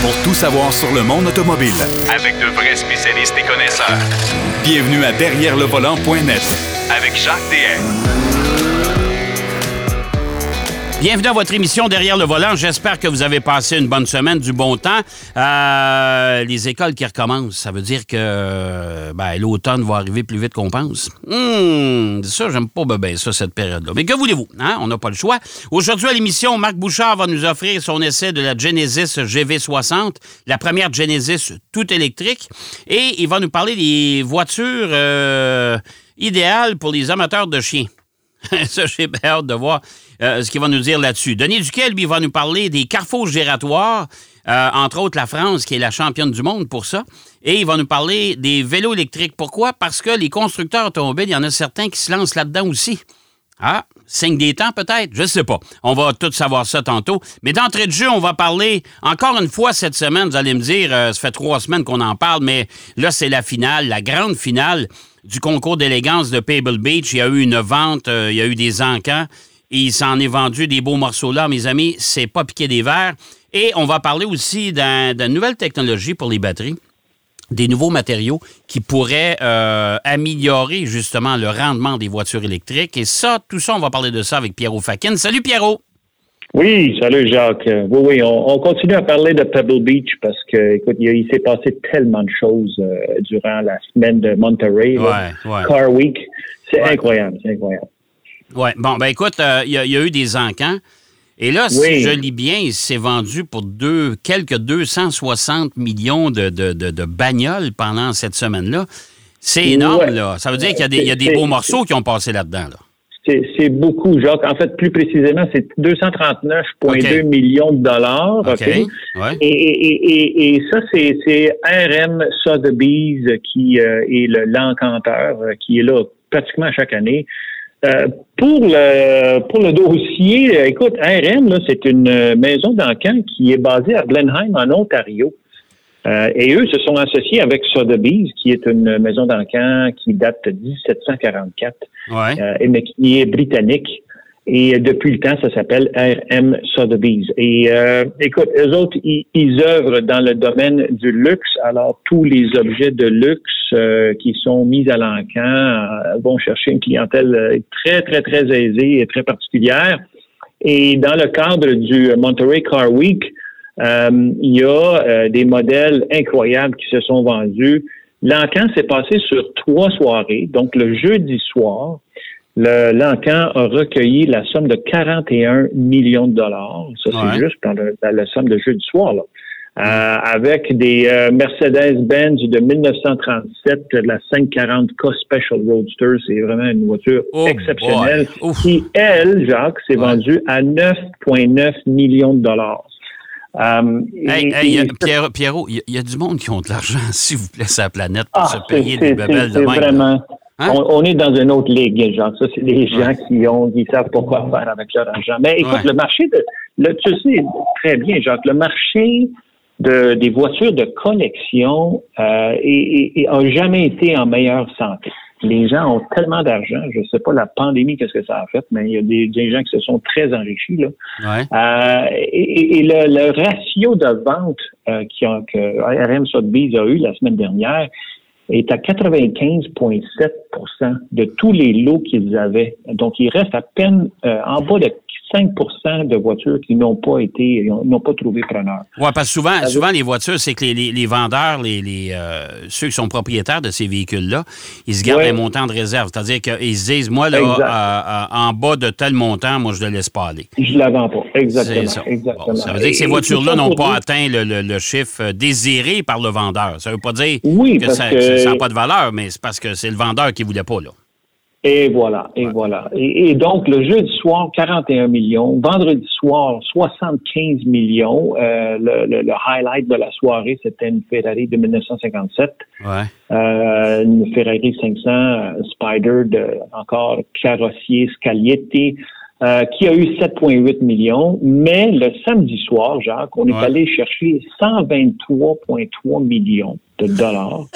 pour tout savoir sur le monde automobile. Avec de vrais spécialistes et connaisseurs. Bienvenue à Derrière le volant.net Avec Jacques DM. Bienvenue à votre émission Derrière le volant. J'espère que vous avez passé une bonne semaine, du bon temps. Euh, les écoles qui recommencent, ça veut dire que ben, l'automne va arriver plus vite qu'on pense. Hum, ça, j'aime pas bien ça, cette période-là. Mais que voulez-vous? Hein? On n'a pas le choix. Aujourd'hui à l'émission, Marc Bouchard va nous offrir son essai de la Genesis GV60, la première Genesis tout électrique. Et il va nous parler des voitures euh, idéales pour les amateurs de chiens. ça, j'ai hâte de voir euh, ce qu'il va nous dire là-dessus. Denis Duquel, lui, va nous parler des carrefours gératoires, euh, entre autres la France, qui est la championne du monde pour ça. Et il va nous parler des vélos électriques. Pourquoi? Parce que les constructeurs automobiles, il y en a certains qui se lancent là-dedans aussi. Ah, signe des temps peut-être? Je ne sais pas. On va tout savoir ça tantôt. Mais d'entrée de jeu, on va parler encore une fois cette semaine. Vous allez me dire, euh, ça fait trois semaines qu'on en parle, mais là, c'est la finale, la grande finale du concours d'élégance de Pebble Beach. Il y a eu une vente, il y a eu des encans. Et il s'en est vendu des beaux morceaux là, mes amis. C'est pas piqué des verres. Et on va parler aussi d'une nouvelle technologie pour les batteries des nouveaux matériaux qui pourraient euh, améliorer justement le rendement des voitures électriques. Et ça, tout ça, on va parler de ça avec Pierrot Fakin. Salut Pierrot! Oui, salut Jacques. Oui, oui, on, continue à parler de Pebble Beach parce que, écoute, il, s'est passé tellement de choses euh, durant la semaine de Monterey, Car Week. C'est incroyable, c'est incroyable. Oui, bon, ben écoute, euh, il y, a eu des encans. Et là, si je lis bien, il s'est vendu pour deux, quelques 260 millions de, de, bagnoles pendant cette semaine-là. C'est énorme, là. Ça veut dire qu'il y a des, beaux morceaux qui ont passé là-dedans, là. C'est beaucoup, Jacques. En fait, plus précisément, c'est 239,2 millions de dollars. Et, ça, c'est RM Sotheby's qui euh, est l'encanteur, euh, qui est là pratiquement chaque année. Euh, pour le pour le dossier, écoute, RM, c'est une maison d'encan qui est basée à Blenheim, en Ontario. Euh, et eux se sont associés avec Sotheby's, qui est une maison d'encan qui date de 1744, euh, mais qui est britannique. Et depuis le temps, ça s'appelle RM Sotheby's. Et euh, écoute, eux autres, ils, ils, œuvrent dans le domaine du luxe. Alors, tous les objets de luxe qui sont mis à l'encan vont chercher une clientèle très, très, très aisée et très particulière. Et dans le cadre du Monterey Car Week, euh, il y a euh, des modèles incroyables qui se sont vendus. L'encan s'est passé sur trois soirées. Donc, le jeudi soir, l'encan a recueilli la somme de 41 millions de dollars. Ça, c'est juste dans, la somme de jeudi soir. Là. Euh, avec des Mercedes-Benz de 1937, la 540K Special Roadster, c'est vraiment une voiture oh exceptionnelle. Qui, elle, Jacques, s'est vendue à 9,9 millions de dollars. Euh, Pierrot, il y, a du monde qui ont de l'argent, s'il vous plaît, sur la planète pour ah, se payer des bebelles de vraiment. Hein? On, est dans une autre ligue, genre. Ça, c'est des gens qui ont, qui savent pas quoi faire avec leur argent. Mais écoute, le marché de, le, tu sais très bien, Jacques, le marché de, des voitures de connexion euh, a jamais été en meilleure santé les gens ont tellement d'argent. Je ne sais pas la pandémie, qu'est-ce que ça a fait, mais il y a des, gens qui se sont très enrichis. Là. Euh, et, le, ratio de vente euh, qui a, que RM Sotheby's a eu la semaine dernière est à 95,7% de tous les lots qu'ils avaient. Donc, il reste à peine euh, en bas de 5% de voitures qui n'ont pas été, n'ont pas trouvé preneur. Oui, parce que souvent, souvent les voitures, c'est que les, vendeurs, les, euh, ceux qui sont propriétaires de ces véhicules-là, ils se gardent un montant de réserve. C'est-à-dire qu'ils se disent, moi, là, euh, en bas de tel montant, moi, je ne le laisse pas aller. Je ne la vends pas. Exactement. Ça. Exactement. ça veut dire que ces voitures-là n'ont pas atteint le, chiffre désiré par le vendeur. Ça ne veut pas dire que ça n'a pas de valeur, mais c'est parce que c'est le vendeur qui ne voulait pas, là. Et voilà, et voilà. Et, donc, le jeudi soir, 41 millions. Vendredi soir, 75 millions. Euh, le, highlight de la soirée, c'était une Ferrari de 1957. Ouais. Euh, une Ferrari 500 euh, Spider de encore carrossier Scaglietti. Euh, qui a eu 7,8 millions, mais le samedi soir, Jacques, on est allé chercher 123,3 millions de dollars.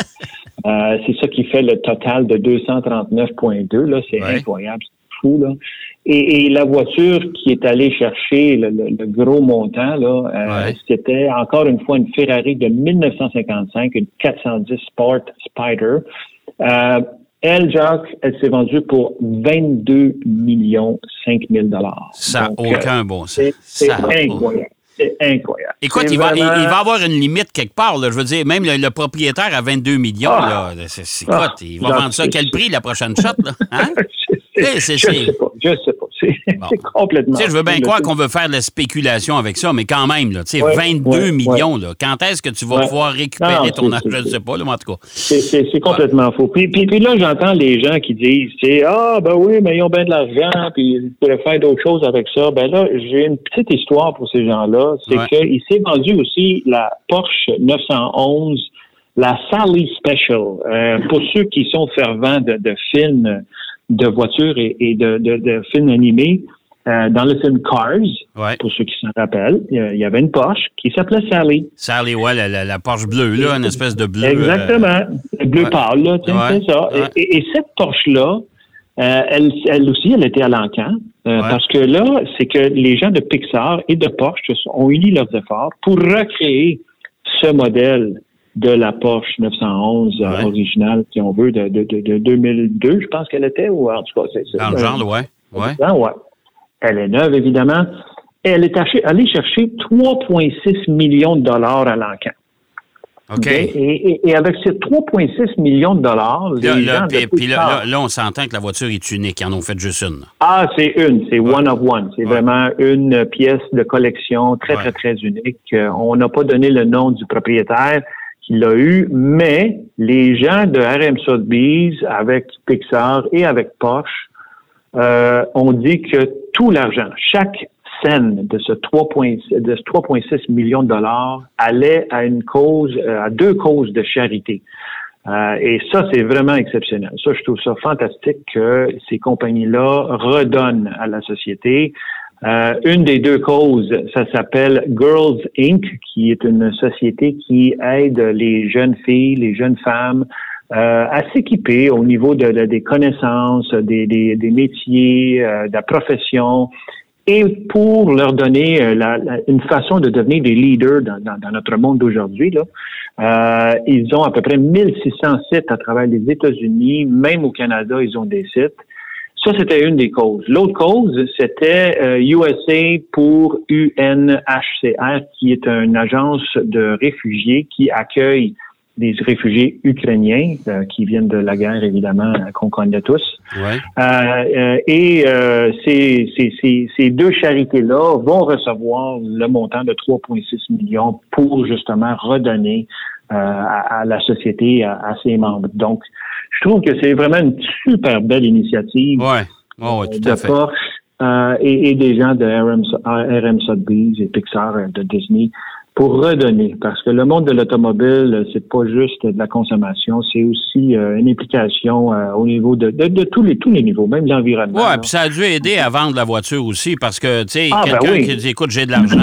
Euh, c'est ça qui fait le total de 239,2. Là, c'est incroyable, c'est fou là. Et, la voiture qui est allée chercher le, gros montant, là, euh, c'était encore une fois une Ferrari de 1955, une 410 Sport Spider. Euh, elle, Jacques, elle s'est vendue pour 22 millions 5 000 Ça n'a aucun bon sens. C'est incroyable. C'est incroyable. Écoute, il, va, il, va avoir une limite quelque part. Là. Je veux dire, même le, propriétaire à 22 millions, ah. là, c'est, ah. il va vendre ça à quel prix la prochaine shot? Là? Hein? je, sais pas. Je sais pas. C'est, complètement. je veux bien croire qu'on veut faire de la spéculation avec ça, mais quand même, là, 22 millions, là, quand est-ce que tu vas pouvoir récupérer ton argent? Je ne sais pas, là, en tout cas. C'est, complètement faux. Puis, puis, puis, là, j'entends les gens qui disent Ah, ben oui, mais ils ont bien de l'argent, puis ils pourraient faire d'autres choses avec ça. Ben là, j'ai une petite histoire pour ces gens-là. C'est qu'il s'est vendu aussi la Porsche 911 la Sally Special. Euh, pour ceux qui sont fervents de, de films de voitures et, de, de, films animés. Euh, dans le film Cars, pour ceux qui s'en rappellent, il y avait une Porsche qui s'appelait Sally. Sally, ouais, la, Porsche bleue, là, une espèce de bleu. Exactement, le bleu pâle, là, c'est ça. Et, cette Porsche-là, euh, elle, elle aussi, elle était à l'encan, euh, parce que là, c'est que les gens de Pixar et de Porsche ont uni leurs efforts pour recréer ce modèle de la Porsche 911 euh, originale, si on veut, de, de, de, 2002, je pense qu'elle était, ou en tout cas, c'est Dans le genre, ouais. ouais. ouais. Elle est neuve, évidemment. Elle est allée chercher 3,6 millions de dollars à l'encan. OK. Et, et, avec ces 3,6 millions de dollars, les là, puis, là, là, on s'entend que la voiture est unique. Ils en ont fait juste une. Ah, c'est une. C'est one of one. C'est vraiment une pièce de collection très, très, très unique. Euh, on n'a pas donné le nom du propriétaire qui l'a eu, mais les gens de RM Sotheby's avec Pixar et avec Porsche euh, ont dit que tout l'argent, chaque scène de ce 3,6 millions de dollars allait à une cause, euh, à deux causes de charité. Euh, et ça, c'est vraiment exceptionnel. Ça, je trouve ça fantastique que ces compagnies-là redonnent à la société. Euh, une des deux causes, ça s'appelle Girls Inc., qui est une société qui aide les jeunes filles, les jeunes femmes euh, à s'équiper au niveau de, des connaissances, des, des, des métiers, euh, de la profession, et pour leur donner une façon de devenir des leaders dans, dans, dans notre monde d'aujourd'hui. Là. ils ont à peu près 1600 sites à travers les États-Unis, même au Canada, ils ont des sites. Ça, c'était une des causes. L'autre cause, c'était USA euh, pour UNHCR, qui est une agence de réfugiés qui accueille des réfugiés ukrainiens euh, qui viennent de la guerre, évidemment, qu'on connaît tous. Euh, et ces, ces, ces, deux charités-là vont recevoir le montant de 3,6 millions pour justement redonner à, la société, à, à ses membres. Donc, je trouve que c'est vraiment une super belle initiative ouais. Oh, tout de Porsche euh, et, des gens de RM, RM Sotheby's et Pixar euh, de Disney pour redonner, parce que le monde de l'automobile, c'est pas juste de la consommation, c'est aussi euh, une implication au niveau de, de, tous les tous les niveaux, même l'environnement. Oui, puis ça a dû aider à vendre la voiture aussi, parce que tu sais, ah, ben quelqu'un qui dit écoute, j'ai de l'argent.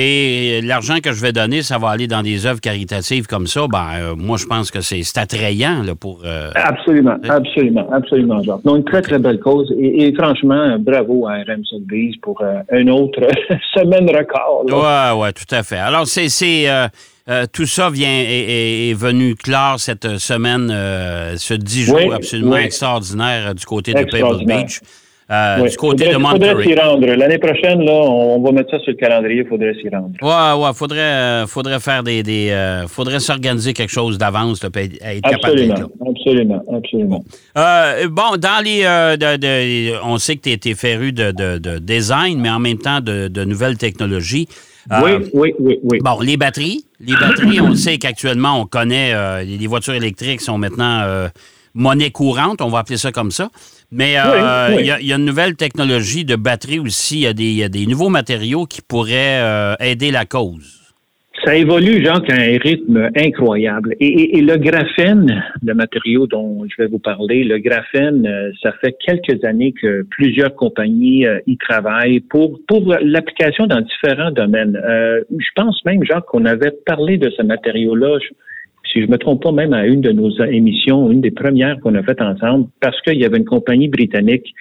Et l'argent que je vais donner, ça va aller dans des œuvres caritatives comme ça. Ben, euh, moi, je pense que c'est attrayant là, pour. Euh, absolument, absolument, absolument, Jacques. Donc, une très, très belle cause. Et, franchement, bravo à RM Sotheby's pour euh, une autre semaine record. Oui, oui, tout à fait. Alors, c'est. tout ça vient est, venu clair cette semaine, ce 10 jours absolument extraordinaire du côté de Pebble Beach. Euh, du côté faudrait, de Monterey. faudrait s'y rendre. L'année prochaine, là, on, va mettre ça sur le calendrier. Il faudrait s'y rendre. Ouais, ouais. Faudrait, euh, faudrait faire des. des euh, faudrait s'organiser quelque chose d'avance, être absolument, capable Absolument, absolument. Euh, bon, dans les. De, de, on sait que tu étais féru de, de, de, design, mais en même temps de, de nouvelles technologies. oui, oui, oui, oui. Bon, les batteries. Les batteries, on sait qu'actuellement, on connaît. les voitures électriques sont maintenant monnaie courante, on va appeler ça comme ça. Mais euh, il y, a une nouvelle technologie de batterie aussi. Il y, a des nouveaux matériaux qui pourraient euh, aider la cause. Ça évolue, Jacques, à un rythme incroyable. Et, le graphène, le matériau dont je vais vous parler, le graphène, euh, ça fait quelques années que plusieurs compagnies y travaillent pour, pour l'application dans différents domaines. je pense même, Jacques, qu'on avait parlé de ce matériau-là si je me trompe pas, même à une de nos émissions, une des premières qu'on a faites ensemble, parce qu'il y avait une compagnie britannique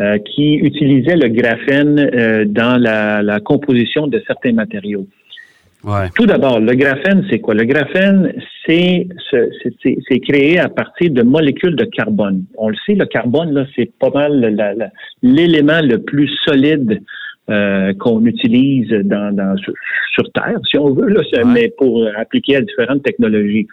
euh, qui utilisait le graphène euh, dans la, la, composition de certains matériaux. Ouais. Tout d'abord, le graphène, c'est quoi? Le graphène, c'est c'est créé à partir de molécules de carbone. On le sait, le carbone, là, c'est pas mal l'élément le plus solide euh, qu'on utilise dans, dans sur, sur, Terre, si on veut, là, Ouais. mais pour appliquer à différentes technologies.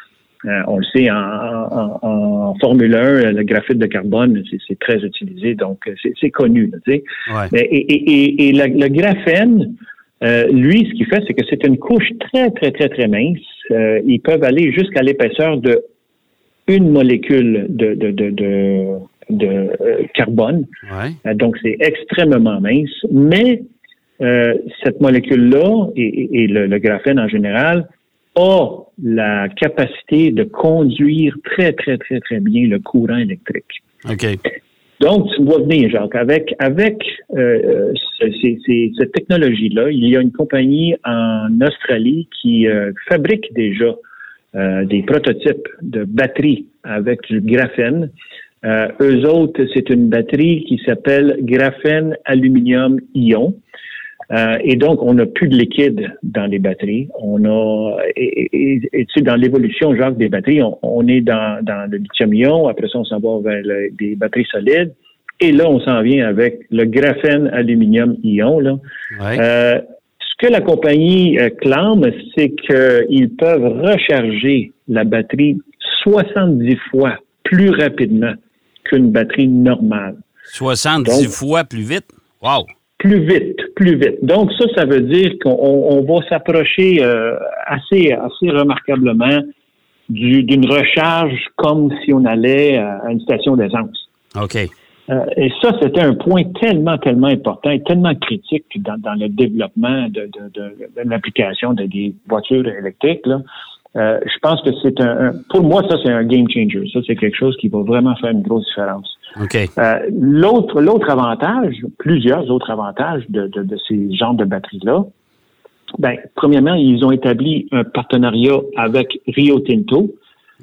Euh, on le sait, en, en, en, Formule 1, le graphite de carbone, c'est très utilisé, donc c'est connu. Là. Ouais. Mais, et, et, et, le, le graphène, euh, lui, ce qu'il fait, c'est que c'est une couche très, très, très, très mince. Euh, ils peuvent aller jusqu'à l'épaisseur de une molécule de, de, de, de, de euh, carbone. Ouais. Euh, donc, c'est extrêmement mince. Mais euh, cette molécule-là, et, et le, le, graphène en général, a la capacité de conduire très, très, très, très bien le courant électrique. OK. Donc, tu vois venir, Jacques, avec, avec euh, cette technologie-là, il y a une compagnie en Australie qui euh, fabrique déjà des prototypes de batteries avec du graphène. Euh, eux autres, c'est une batterie qui s'appelle graphène aluminium ion. Euh, et donc, on n'a plus de liquide dans les batteries. On a, et, et, et tu sais, dans l'évolution, Jacques, des batteries, on, on est dans, dans le lithium-ion. Après ça, on s'en va vers le, des batteries solides. Et là, on s'en vient avec le graphène aluminium-ion. Là. Ouais. Euh, ce que la compagnie euh, clame, c'est qu'ils peuvent recharger la batterie 70 fois plus rapidement qu'une batterie normale. 70 Donc, fois plus vite? Wow! Plus vite, plus vite. Donc ça, ça veut dire qu'on on va s'approcher euh, assez, assez remarquablement d'une recharge comme si on allait à une station d'essence. OK. Euh, et ça, c'était un point tellement, tellement important et tellement critique dans, dans le développement de, de, de, de l'application de des voitures électriques. Là. Euh, je pense que c'est un, un, pour moi, ça, c'est un game changer. Ça, c'est quelque chose qui va vraiment faire une grosse différence. OK. Euh, l'autre, l'autre avantage, plusieurs autres avantages de, de, de ces genres de batteries-là, ben, premièrement, ils ont établi un partenariat avec Rio Tinto,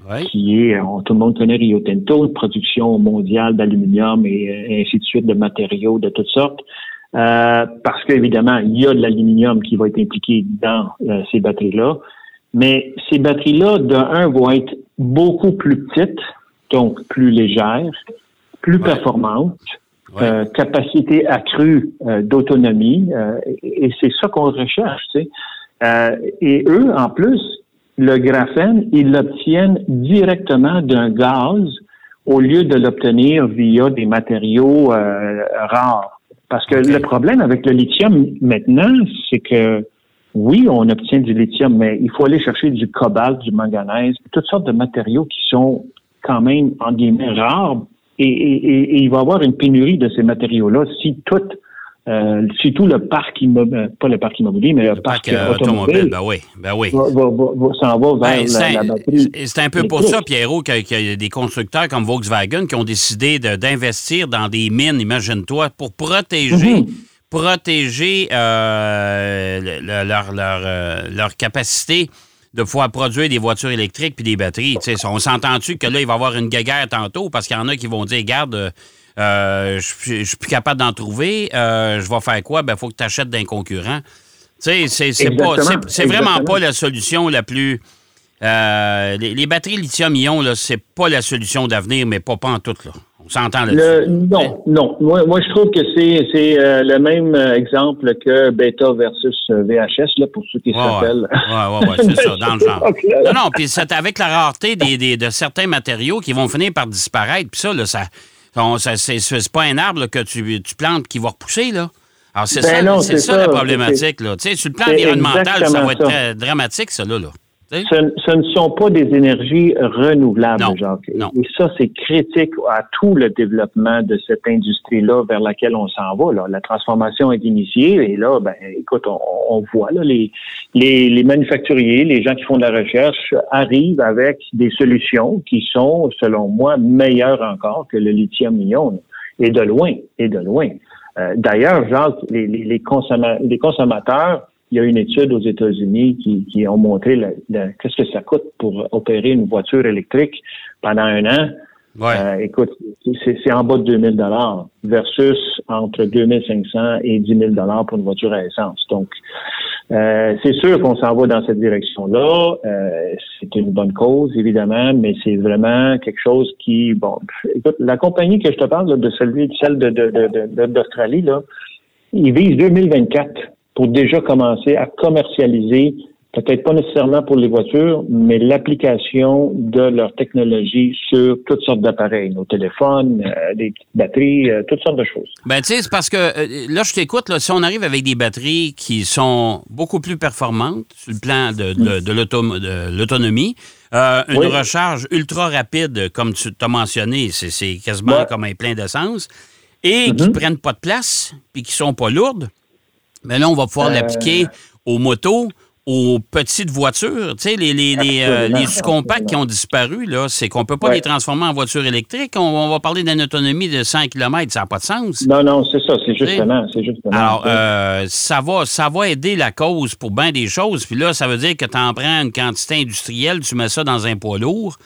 ouais. qui est, on, tout le monde connaît Rio Tinto, une production mondiale d'aluminium et, et, ainsi de suite, de matériaux de toutes sortes. Euh, parce qu'évidemment, il y a de l'aluminium qui va être impliqué dans euh, ces batteries-là. Mais ces batteries-là, de un, vont être beaucoup plus petites, donc plus légères, plus ouais. performantes, ouais. Euh, capacité accrue euh, d'autonomie, euh, et, et c'est ça qu'on recherche. Tu sais. Euh, et eux, en plus, le graphène, ils l'obtiennent directement d'un gaz au lieu de l'obtenir via des matériaux euh, rares. Parce que okay. le problème avec le lithium maintenant, c'est que oui, on obtient du lithium, mais il faut aller chercher du cobalt, du manganèse, toutes sortes de matériaux qui sont quand même, en guillemets, rares. Et, et, et il va y avoir une pénurie de ces matériaux-là si tout, euh, si tout le parc immobilier, pas le parc immobilier, mais le, le parc, parc euh, automobile, ben oui, ben oui. Va, va, va, s'en va vers ben, la, la, batterie. C'est un peu pour ça, Pierrot, qu'il y a des constructeurs comme Volkswagen qui ont décidé d'investir dans des mines, imagine-toi, pour protéger. -hmm protéger euh, leur, leur, euh, leur, capacité de pouvoir produire des voitures électriques puis des batteries. T'sais, on s'entend-tu que là, il va y avoir une guéguerre tantôt parce qu'il y en a qui vont dire, garde, euh, je suis plus capable d'en trouver, euh, je vais faire quoi? Ben, il faut que tu achètes d'un concurrent. C'est vraiment pas la solution la plus... Euh, les, les, batteries lithium-ion, c'est pas la solution d'avenir, mais pas, pas en tout. Là. On s'entend là-dessus. Non, non. Moi, moi, je trouve que c'est euh, le même exemple que bêta versus VHS, là, pour ceux qui s'appellent. Oui, ouais, ouais, c'est ça, dans le genre. Non, non, puis c'est avec la rareté des, des, de certains matériaux qui vont finir par disparaître. Puis ça, là, ça, ça c'est pas un arbre là, que tu, tu plantes qui va repousser, là. Alors, c'est ben ça, ça, ça, la problématique, là. Tu sais, sur le plan environnemental, ça va être dramatique, ça, là. là. Ce, ce, ne sont pas des énergies renouvelables, non, Jacques. Non. Et ça, c'est critique à tout le développement de cette industrie-là vers laquelle on s'en va. Là. La transformation est initiée et là, ben, écoute, on, on voit là, les, les, les, manufacturiers, les gens qui font de la recherche arrivent avec des solutions qui sont, selon moi, meilleures encore que le lithium-ion. Et de loin, et de loin. Euh, D'ailleurs, Jacques, les, les, les consommateurs il y a une étude aux États-Unis qui, qui ont montré qu'est-ce que ça coûte pour opérer une voiture électrique pendant un an. Ouais. Euh, écoute, c'est c'est en bas de 2000 dollars versus entre 2500 et 10 000 dollars pour une voiture à essence. Donc, euh, c'est sûr qu'on s'en va dans cette direction-là. Euh, c'est une bonne cause, évidemment, mais c'est vraiment quelque chose qui, bon, écoute, la compagnie que je te parle, là, de celle, celle de, de, de, de- d'Australie, là, ils visent 2024 pour déjà commencer à commercialiser, peut-être pas nécessairement pour les voitures, mais l'application de leur technologie sur toutes sortes d'appareils, nos téléphones, euh, des petites batteries, euh, toutes sortes de choses. Ben, tu sais, c'est parce que euh, là, je t'écoute, si on arrive avec des batteries qui sont beaucoup plus performantes sur le plan de, l'autonomie, euh, une Oui. recharge ultra rapide, comme tu t'as mentionné, c'est quasiment Ouais. comme un plein d'essence, et qui ne prennent pas de place, puis qui sont pas lourdes, mais là, on va pouvoir Euh. l'appliquer aux motos, aux petites voitures. Tu sais, les, les, les, euh, les sous-compacts qui ont disparu, là, c'est qu'on peut pas Ouais. les transformer en voitures électriques. On, on va parler d'une autonomie de 100 km, ça n'a pas de sens. Non, non, c'est ça, c'est justement, justement. Alors, euh, ça, va, ça va aider la cause pour bien des choses. Puis là, ça veut dire que tu en prends une quantité industrielle, tu mets ça dans un poids lourd.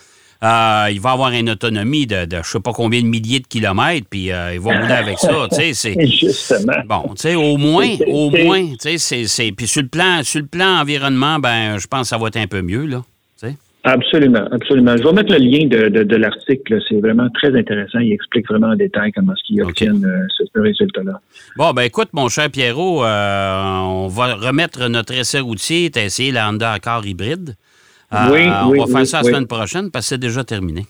Euh, il va avoir une autonomie de, de je sais pas combien de milliers de kilomètres, puis euh, il va rouler avec ça. Justement. Bon, tu sais, au moins, au moins, tu sais. Puis sur le plan, sur le plan environnement, ben, je pense que ça va être un peu mieux, là. Absolument, absolument. Je vais mettre le lien de, de, de l'article. C'est vraiment très intéressant. Il explique vraiment en détail comment est-ce qu'ils obtiennent euh, ce, ce résultat-là. Bon, ben écoute, mon cher Pierrot, euh, on va remettre notre essai routier. Tu as essayé la Honda Accord hybride. Euh, Oui, on oui, va faire ça la semaine prochaine parce que c'est déjà terminé.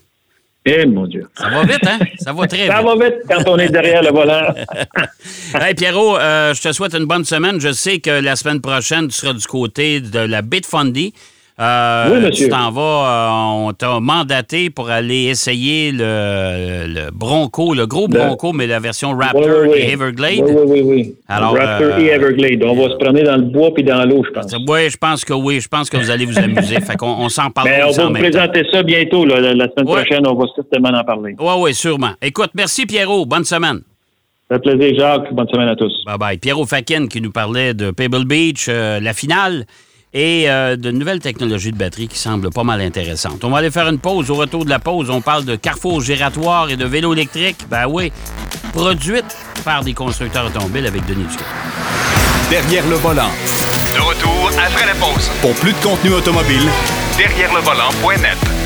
Eh mon Dieu. Ça va vite, hein? Ça va très Ça vite. va vite quand on est derrière le volant. Hey Pierrot, euh, je te souhaite une bonne semaine. Je sais que la semaine prochaine, tu seras du côté de la Bitfundy. Euh, Oui, monsieur. Tu t'en vas, euh, on t'a mandaté pour aller essayer le, le Bronco, le gros Le- Bronco, mais la version Raptor Oui, oui, oui. et Everglade. Oui, oui, oui. Alors, Raptor euh, et Everglade. On va se promener dans le bois puis dans l'eau, je pense. Oui, je pense que oui. Je pense que vous allez vous amuser. fait qu'on on s'en parle Mais on va vous présenter ça bientôt. là. La, la semaine prochaine, on va certainement en parler. Oui, oui, sûrement. Écoute, merci Pierrot. Bonne semaine. Ça fait plaisir, Jacques. Bonne semaine à tous. Bye bye. Pierrot Fakin qui nous parlait de Pebble Beach, la finale, et euh, de nouvelles technologies de batterie qui semblent pas mal intéressantes. On va aller faire une pause. Au retour de la pause, on parle de carrefour giratoire et de vélo électrique. Ben oui, produite par des constructeurs automobiles avec Denis Duquet. Derrière le volant. De retour après la pause. Pour plus de contenu automobile, Derrière le volant.net.